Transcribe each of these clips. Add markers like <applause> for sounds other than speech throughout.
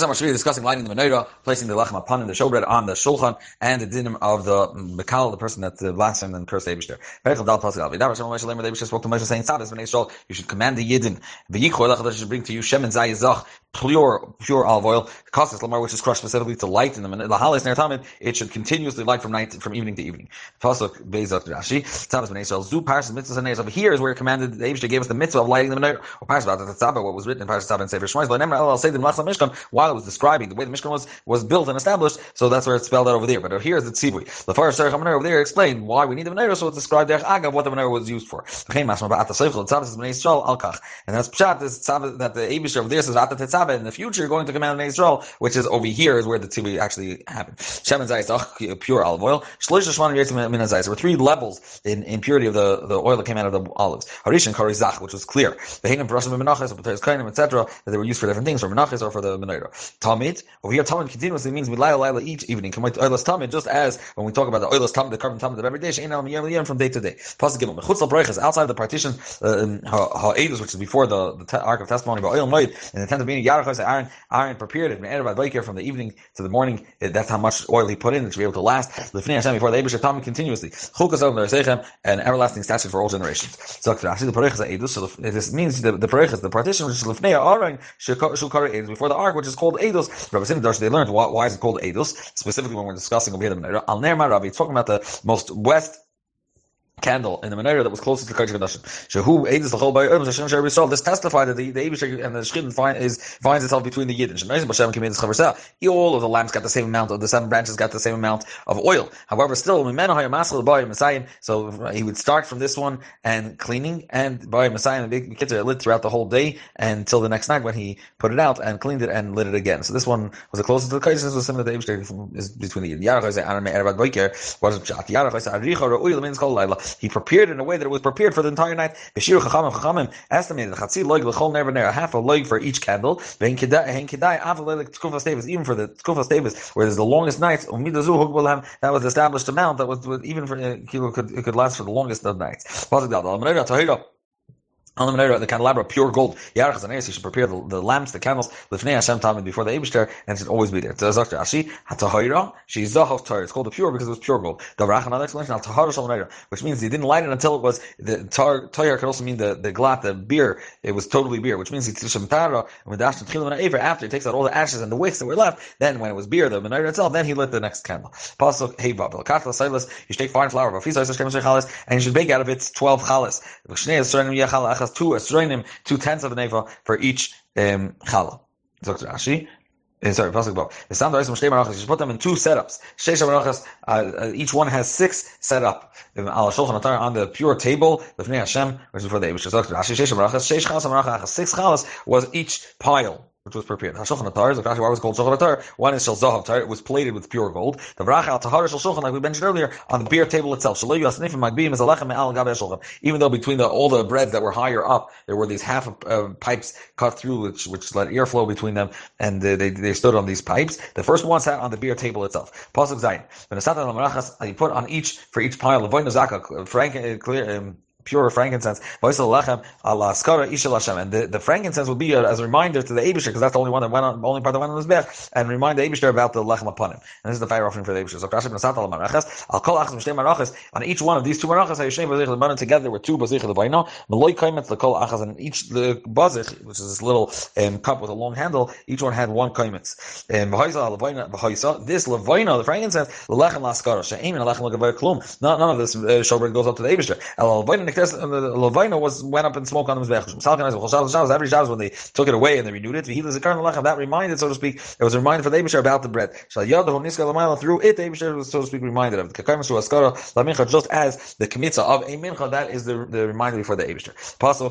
We're discussing lighting the menorah, placing the lechem upon the showbread on the shulchan, and the dinim of the mekal, the person that uh, blasphemed and cursed Abishter. Moshe spoke to Moshe saying, you should command the yidden, the should bring to you shem and zayizach, pure, pure olive oil, kostas lamar, which is crushed specifically to light in the halis ner tamid, it should continuously light from night, from evening to evening. Pasuk bezat Rashi, tzavas b'nei Yisrael, zu parshas mitzvahs and over here is where it commanded, the Abishter gave us the mitzvah of lighting the menorah, or parshas about the tzava, what was written in parshas tzava and sefer shmois, but I'll say the mishkan, while was describing the way the Mishkan was, was built and established, so that's where it's spelled out over there. But here's the tzivui. The first Serach over there explained why we need the menorah, so it's described there agav what the menorah was used for. And that's pshat is that the Abish over there says at the in the future going to command an Israel, which is over here is where the tzivui actually happened. Shem and zayis, oh, pure olive oil. There were three levels in, in purity of the, the oil that came out of the olives. Harishan karizach, which was clear. The Hanan Parashim Menachas, etc., that they were used for different things, for Menachas or for the menorah. Talmid, over here, Tamid continuously means Milayla Laila each evening. Oilas Tamid, just as when we talk about the Oilas Talmud, the korban Tamid of every day, Shein Al from day to day. Pasuk Gimel, Mechutz Al outside of the partition, uh, Ha'edus, which is before the, the Ark of Testimony, but Oil Moed, in the tent of meeting, Yarachos, Aaron, Aaron prepared it, Me'er Baikir, from the evening to the morning, that's how much oil he put in, to be able to last. Lefnei Hashem, before the Abish Talmud continuously. Chukas Al Neresechem, an everlasting statute for all generations. So, the Parechas Edus, so this means the, the Parechas, the partition, which is Lefnei Aaron, Shukar Edus, before the Ark, which is called Edus. Rabbi Sinai they learned why, why is it called Eidos? Specifically, when we're discussing over here the Menorah, Al Ner Rabbi, talking about the most west candle in the menorah that was closest to the Kodesh Kodashim. Shehu Eidus L'chol Ba'yom Hashem Shei Yisrael. This testified that the, the Eibush and the Shechit find, is, finds itself between the Yidden. Shemaisim B'Shem Kimin Chaversah. All of the lamps got the same amount of the seven branches got the same amount of oil. However, still. So he would start from this one and cleaning and Ba'yom Messiah and the big are lit throughout the whole day until the next night when he put it out and cleaned it and lit it again. So this one was the closest to the Kodesh. This was similar to the Eibush is between the Yidden. Yarach Ha'zeh Aram Eravad Boiker. What is it? Yarach Ha'zeh Aricha Ra'uyel means Kol Laila. He prepared in a way that it was prepared for the entire night. Beshir Chachamim Chachamim estimated chatzi loig l'chol never near half a loig for each candle. Vein kedai tkufas davis even for the tkufas davis where there's the longest nights. Umidazu hukbulham that was established amount that was even for uh, could it could last for the longest of nights the menorah, the candelabra, pure gold. Yarachas and you should prepare the, the, lamps, the candles, lifnei Hashem Talmud before the Eibushter, and it should always be there. Ashi, hatahira, she's zahov. It's called the pure because it was pure gold. The Rach, another explanation, al tahara shal menorah, which means he didn't light it until it was, the tar, could also mean the, the glat, the beer, it was totally beer, which means he tishem tara, and with dash and after he takes out all the ashes and the wicks that were left, then when it was beer, the menorah itself, then he lit the next candle. Pasuk, hey katla silas, you should take fine flour, and you should bake out of it 12 chalas. Two esronim two tenths of an eva for each um, challah. Dr. Rashi. Uh, sorry, pasuk bo. The sound of shtei marachas. You put them in two setups. Sheish marachas. Uh, uh, each one has six set up. Al shulchan atar on the pure table. Lefnei Hashem, which is for the Eibush. Dr. Rashi. Sheish marachas. Sheish chalas marachas. Six chalas was each pile which was prepared. Hashulchan Atar, why was called Shulchan? One is Zahav Tar, it was plated with pure gold. The Vracha Al Tahar Shulchan, like we mentioned earlier, on the beer table itself. Is. Even though between the, all the breads that were higher up, there were these half uh, pipes cut through, which, which let airflow between them, and uh, they, they stood on these pipes. The first one sat on the beer table itself. Pasuk Zayin. You put on each, for each pile, of Zaka, frank, uh, clear, um, pure frankincense. And the, the frankincense will be as a reminder to the Abishter, because that's the only one that went on, only part that went on his back, and remind the Abishter about the lechem upon him. And this is the fire offering for the Abishter. So I'll call on each one of these two marachas, together with two bazich vaino, meloy kaimet the kol achas, and each the bazich, which is this little um, cup with a long handle, each one had one kaimet. Um, this levaino, the frankincense, the lechem laskara, she'ein and lechem klum. None of this uh, goes up to the Abishter the Levina was went up in smoke on the Mizbech. Every Shabbos when they took it away and they renewed it, that reminded, so to speak, it was a reminder for the Abishar about the bread. Through it, the Abishar was, so to speak, reminded of the just as the Kmitza of a Mincha, that is the, the reminder for the Abishar. Uh,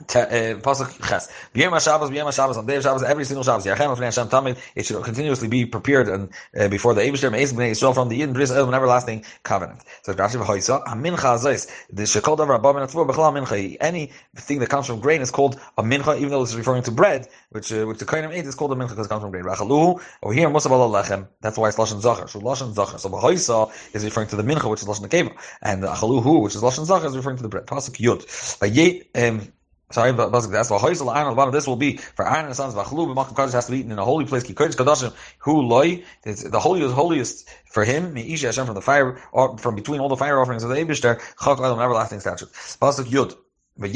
Pasuk Ches. B'yem Shabbos, B'yem Shabbos, on day of Shabbos, every single Shabbos. Yachem Lefnei Hashem Tamid. It should continuously be prepared and uh, before the Eibushter Meis Bnei Yisrael from the Yidden Bris El, an everlasting covenant. So Rashi v'Hoysa Amincha Azais. The Shekol Davar Abba Min Atzvur B'Chla. Anything that comes from grain is called a Mincha, even though it's referring to bread, which uh, which the Kohenim ate is called a Mincha because it comes from grain. Rachaluhu over here Musab Al Lechem. That's why it's Lashon Zachar. So Lashon Zachar. So v'Hoysa is referring to the Mincha, which is Lashon Nekeva, and Achaluhu, which is Lashon Zachar, is referring to the bread. Pasuk Yud. Vayet um Sorry, but that's what Hoysel Iron. The bottom of this will be for Aaron and the sons of Achlu. B'Makam Kodesh has to be eaten in a holy place. Ki Kodesh Kodashim. Who loy? The holiest, holiest for him. Me'ishi Hashem from the fire, from between all the fire offerings of the Eibushter. Chok Adam everlasting statute. Pasuk Yud. The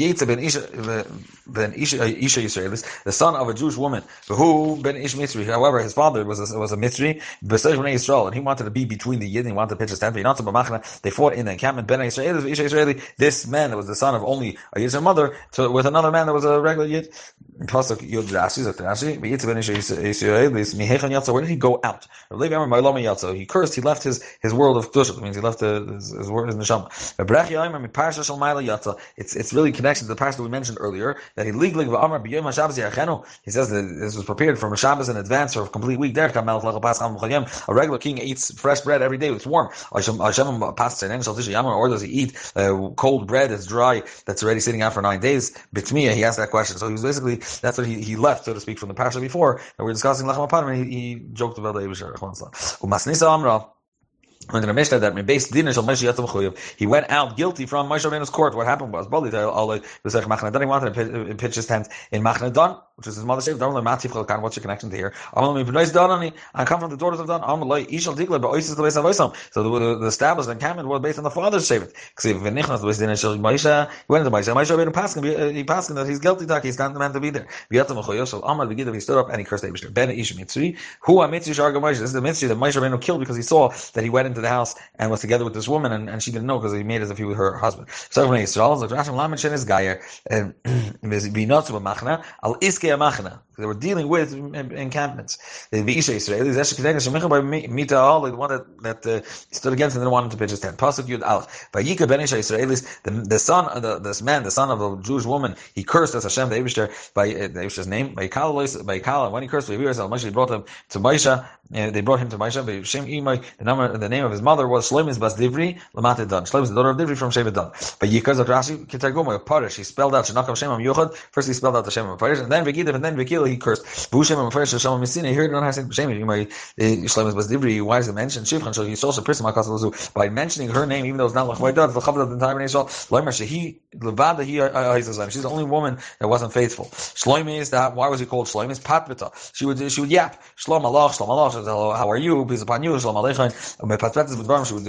son of a Jewish woman, who ben Ish Mitzri. However, his father was a, was a Mitzri, B'Seich Bnei Yisrael, and he wanted to be between the Yid, and he wanted to pitch his tent. They fought in the encampment. Ben Yisraelis, Isha. This man that was the son of only a Yisrael mother, to, with another man that was a regular Yid. Where did he go out? He cursed. He left his his world of Kedusha. It means he left his his his neshama. It's it's really connection to the parsha we mentioned earlier that he legally he says that this was prepared for Shabbos in advance or a complete week. There, a regular king eats fresh bread every day. It's warm. Or does he eat uh, cold bread that's dry that's already sitting out for nine days? Bitmiya, he asked that question. So he was basically that's what he, he left, so to speak, from the parsha before. And we are discussing and he, he joked about the Eivisher. He went out guilty from Moshe Rabbeinu's court. What happened was Bali was like Machnadan. He wanted to pitch uh, his tent in Machnadan, which is his mother's shave. What's your connection to here? I come from the daughters of Dan. So the, the, established encampment was based on the father's shavit. He went into Moshe. Moshe Rabbeinu Paskin. He Paskin that he's guilty. that He's not meant to be there. He stood up and he cursed Abishter. Ben Ish Mitzri. Who are Mitzri Sharga Moshe? This is the Mitzri that Moshe Rabbeinu killed because he saw that he went into the house and was together with this woman, and, and she didn't know because he made as if he was her husband. So when Yisrael, like Rashi Lamed Shen is Gayer, and <clears throat> Binotzu Machna, Al Iske Machna. They were dealing with encampments. The Isha Israelis, the one that, that uh, stood against and didn't want him to pitch his tent. Pasuk Yud Aleph. By Yika Ben Isha Israelis, the, the son of the, this man, the son of a Jewish woman, he cursed as Hashem, the Abishter, by uh, the Abishter's name, by Kala, by Kala. When he cursed, Moshe brought him to Maisha, uh, they brought him to Maisha, by Shem Imai, the, number, the name of his mother was Shlomis Bas Divri, Lamat Dan. Shlomis, the daughter of Divri from Shevet Dan. By Yika Zot Rashi, Kitarguma, Parish, he spelled out Shanakam Shemam Yuchad, first he spelled out the Shem of Parish, and then Vegidav, and then Vekila, he cursed. Vushem and Shalom Messina, here don't have Shem, Shlomis Bas Divri, why is it mentioned? Shivchan, so he's also person by mentioning her name, even though it's not my daughter, the Chavad of the time entire Israel, Loimer Shehi, Levada, he, uh, uh, she's the only woman that wasn't faithful. Shlomi is that, why was he called Shlomi? It's Patbita. She would, she would yap, Shlom Allah, Shlom Allah, how are you? Peace upon you, Shlom. Patbita is with she would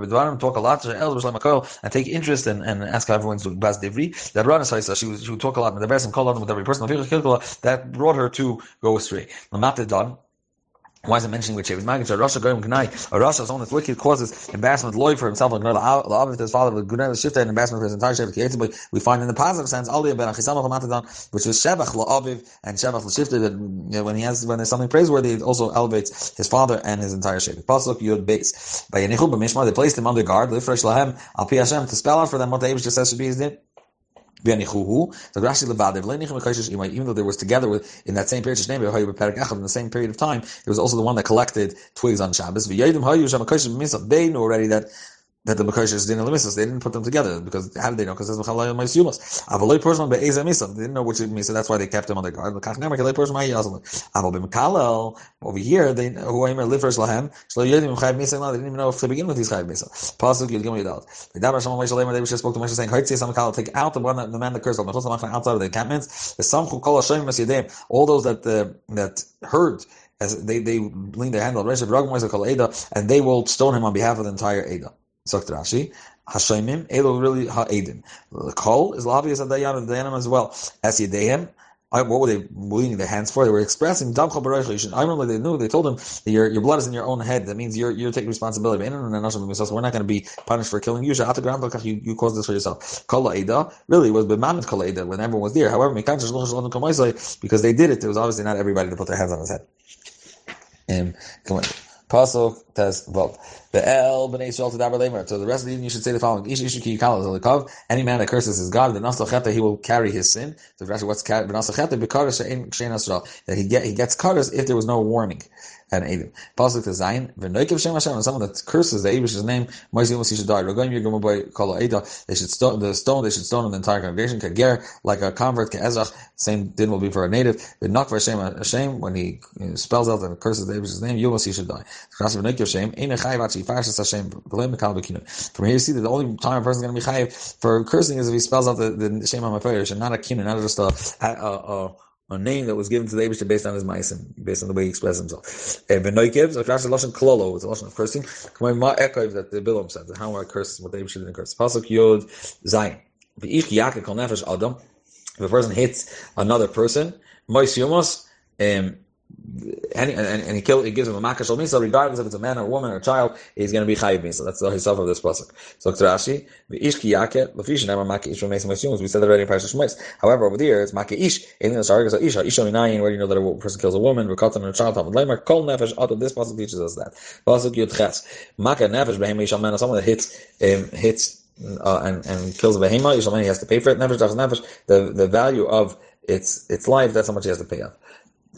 with talk a lot to and take interest and, and ask how everyone's doing. Bas Divri, that Rana Saisa, she, was, she would talk a lot, best and call on with every person, that brought her to go astray. Why is it mentioning with Shevet Magid? A Rasha going Gnai, a Rasha's own wicked causes embarrassment loy for himself and Gnai of his father with Gnai Shifta and embarrassment for his entire Shevet But we find in the positive sense Ali ben Achisamach Matadon, which was Shevach La'aviv and Shevach L'Shifta that when he has when there's something praiseworthy, it also elevates his father and his entire Shevet. Pasuk Yud Beis. By Yenichub B'Mishma, they placed him under guard, Lifresh Lahem, Al Pi Hashem, to spell out for them what the Abish just says should be his name. Even though there was together with in that same period in the same period of time, there was also the one that collected twigs on Shabbos. They knew already that that the Makoshes didn't elimisas. They didn't put them together because how did they know? Because there's Mechalay and Maisumas. Avalay person by Eza Misa. They didn't know which Misa. That's why they kept them on their guard. The. Aval be Mekalel. Over here, they who Aimer first Lahem. Shlo Yedim Chayv Misa. They didn't even know if to begin with these Chayv Misa. Pasuk Yud Gimel Yadal. The Dabar Shalom Moshe They just spoke to Moshe saying, "Haytzi Sam Kalel, take out the one that the man that cursed outside of the encampments. The Samchu Kol Hashem Masyadim. All those that uh, that heard as they they lean their hand on Reshav Ragam Moisakal Eda, and they will stone him on behalf of the entire Eda. Sagt Rashi, Hashoimim, Elo really Ha'edim. The Kol is obvious at Dayan and Dayanim as well. As Yedeim, what were they leaning their hands for? They were expressing Damcha Barach I remember they knew, they told him your, your blood is in your own head. That means you're, you're taking responsibility. We're not going to be punished for killing you. You, you caused this for yourself. Kol Eda really was B'mamet Kol Eda when everyone was there. However, because they did it, there was obviously not everybody to put their hands on his head. Um, come on. Pasuk test vav. The El b'nei Yisrael to dabar lemer. So the rest of the evening you should say the following: Ish ki Any man that curses his God, the nasal he will carry his sin. So the rest what's b'nasal cheta b'kadosh she'en she'en That he get he gets kadosh if there was no warning and Edom. Pasuk to Zayin, v'noikev Shem Hashem, and someone that curses the Abish's name, Moisei Musi should die. Ragam Yigam Boy Kol Eda, they should stone the stone, they should stone the entire congregation. Kager, like a convert, Ke'ezach, same din will be for a native. V'nok Hashem Hashem, when he spells out and curses the Abish's name, will see should die. From here you see that the only time a person is going to be Chayiv for cursing is if he spells out the, the Shem HaMeforash, and not a kinu, not just a, a, a a name that was given to the Abishah based on his ma'asim, based on the way he expressed himself. Benoikev, so Rashi Lashon Klolo, it's a Lashon of cursing. Kamay Ma Ekov that the Bilam said, how I curse what the Abishah didn't curse. Pasuk Yod Zayin. V'ish Kiyake Kol Nefesh Adam. If a person hits another person, Mois Yomos, um, and, and, and he he gives him a makash misa, regardless if it's a man or a woman or a child, he's going to be chayiv misa. That's the hisaf of this pasuk. So Rashi, v'ish ki yaket, l'fish never maka ish v'mesim assumes. We said that already in Parashat. However, over there it's maka ish. In the sargas of isha, isha minayin, where you know that a person kills a woman, rekatan and a child, talmud leimer, kol nefesh. Of this pasuk teaches us that. Pasuk yud ches, nefesh behem ishal man, someone that hits um, hits uh, and and kills a behema, ishal man, he has to pay for it. Nefesh nefesh, the the value of its its life, that's how much he has to pay off.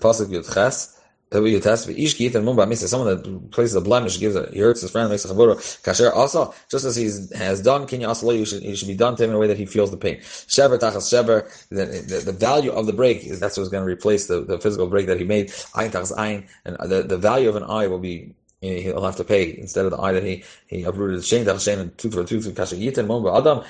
Pasuk yud ches. Someone that places a blemish, gives a, he hurts his friend, makes a chavura. Kasher also, just as he has done, you also you should, should be done to him in a way that he feels the pain. Sheber tachas sheber, the, the, the, value of the break is that's what's going to replace the, the physical break that he made. Ayin tachas ayin, and the, the value of an eye will be he'll have to pay instead of the eye that he he uprooted shame, shame and tooth for tooth, kasha yitin mom adam,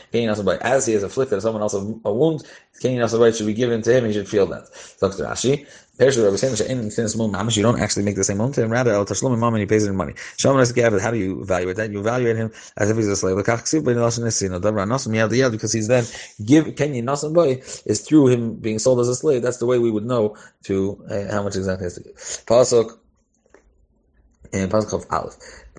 as he is afflicted someone else a wound, Kenyan also should be given to him, he should feel that. Dr. Rashi, you don't actually make the same loan to him. rather El Tashlum Mom and he pays it in money. Has how do you evaluate that? You evaluate him as if he's a slave. Because he's then give Kenyan Nasan boy is through him being sold as a slave. That's the way we would know to uh, how much exactly has to give. Pasuk in Pasuk of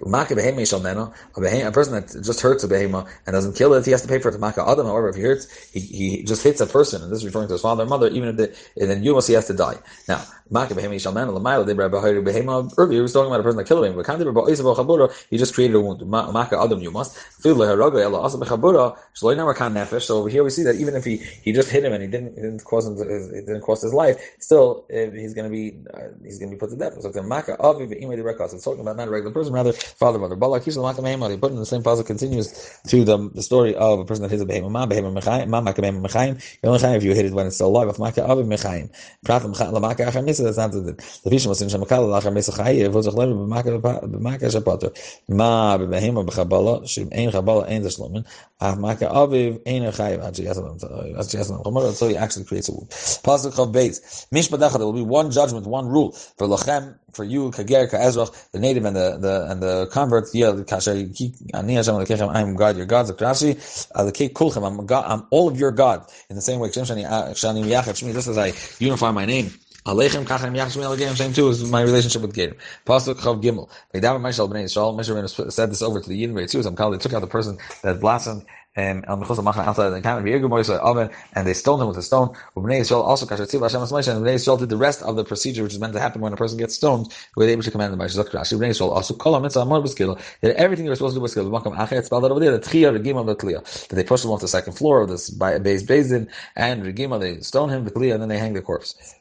Aleph. A person that just hurts a behema and doesn't kill it, he has to pay for it maka adam. However, if he hurts, he, he just hits a person, and this is referring to his father and mother, even if the, and then you must he has to die. Now, maka behema shalman lamayla de behema. Earlier, he was talking about a person that killed him, but kind of he just created a wound. Maka adam you must. So over here we see that even if he, he just hit him and he didn't it didn't cause him to, it didn't cost his life, still he's going to be uh, he's going to be put to death. So maka It's talking about not a regular person, rather father, mother. Balak Yishal Makam They put in the same puzzle continues to the, the story of a person that hits a behemoth. Ma behemoth mechayim, ma makam mechayim. You're only if you hit it when it's still alive. If maka avi mechayim. Prat lamaka achar misa. That's not the the fish was in shemakal lachar misa chayiv. Vos achlem b'maka shapater. Ma behemoth b'chabala shim ein chabala ein zeshlomin. Af ah, maka avi ein chayiv. So he actually creates a wound. Pasuk of base. Mishpadachah. There will be one judgment, one rule for lachem for you kager ka'ezrach, the native and the the and the convert. Yeah, kasher ani I'm God, your God. Kulchem. I'm God. I'm all of your God. In the same way, uh, shmi. Just as I unify my name. Alechem kachem yachshmi alegem. Same too is my relationship with Gedim. Pasuk chav gimel. Medav Mishal bnei Yisrael. Mishal said this over to the Yidin too. Some they took out the person that blasphemed um, outside the camp, and they stoned him with a stone. Bnei Yisrael also and Bnei Yisrael did the rest of the procedure which is meant to happen when a person gets stoned, were they able to command the Shazak Rashi. Bnei Yisrael also kol mitzvah amor b'skill. Did everything they were supposed to do with skill. Makam achet it's spelled out over there. The. That they push him off the second floor of this base basin and regima they stone him v'kliya and then they hang the corpse.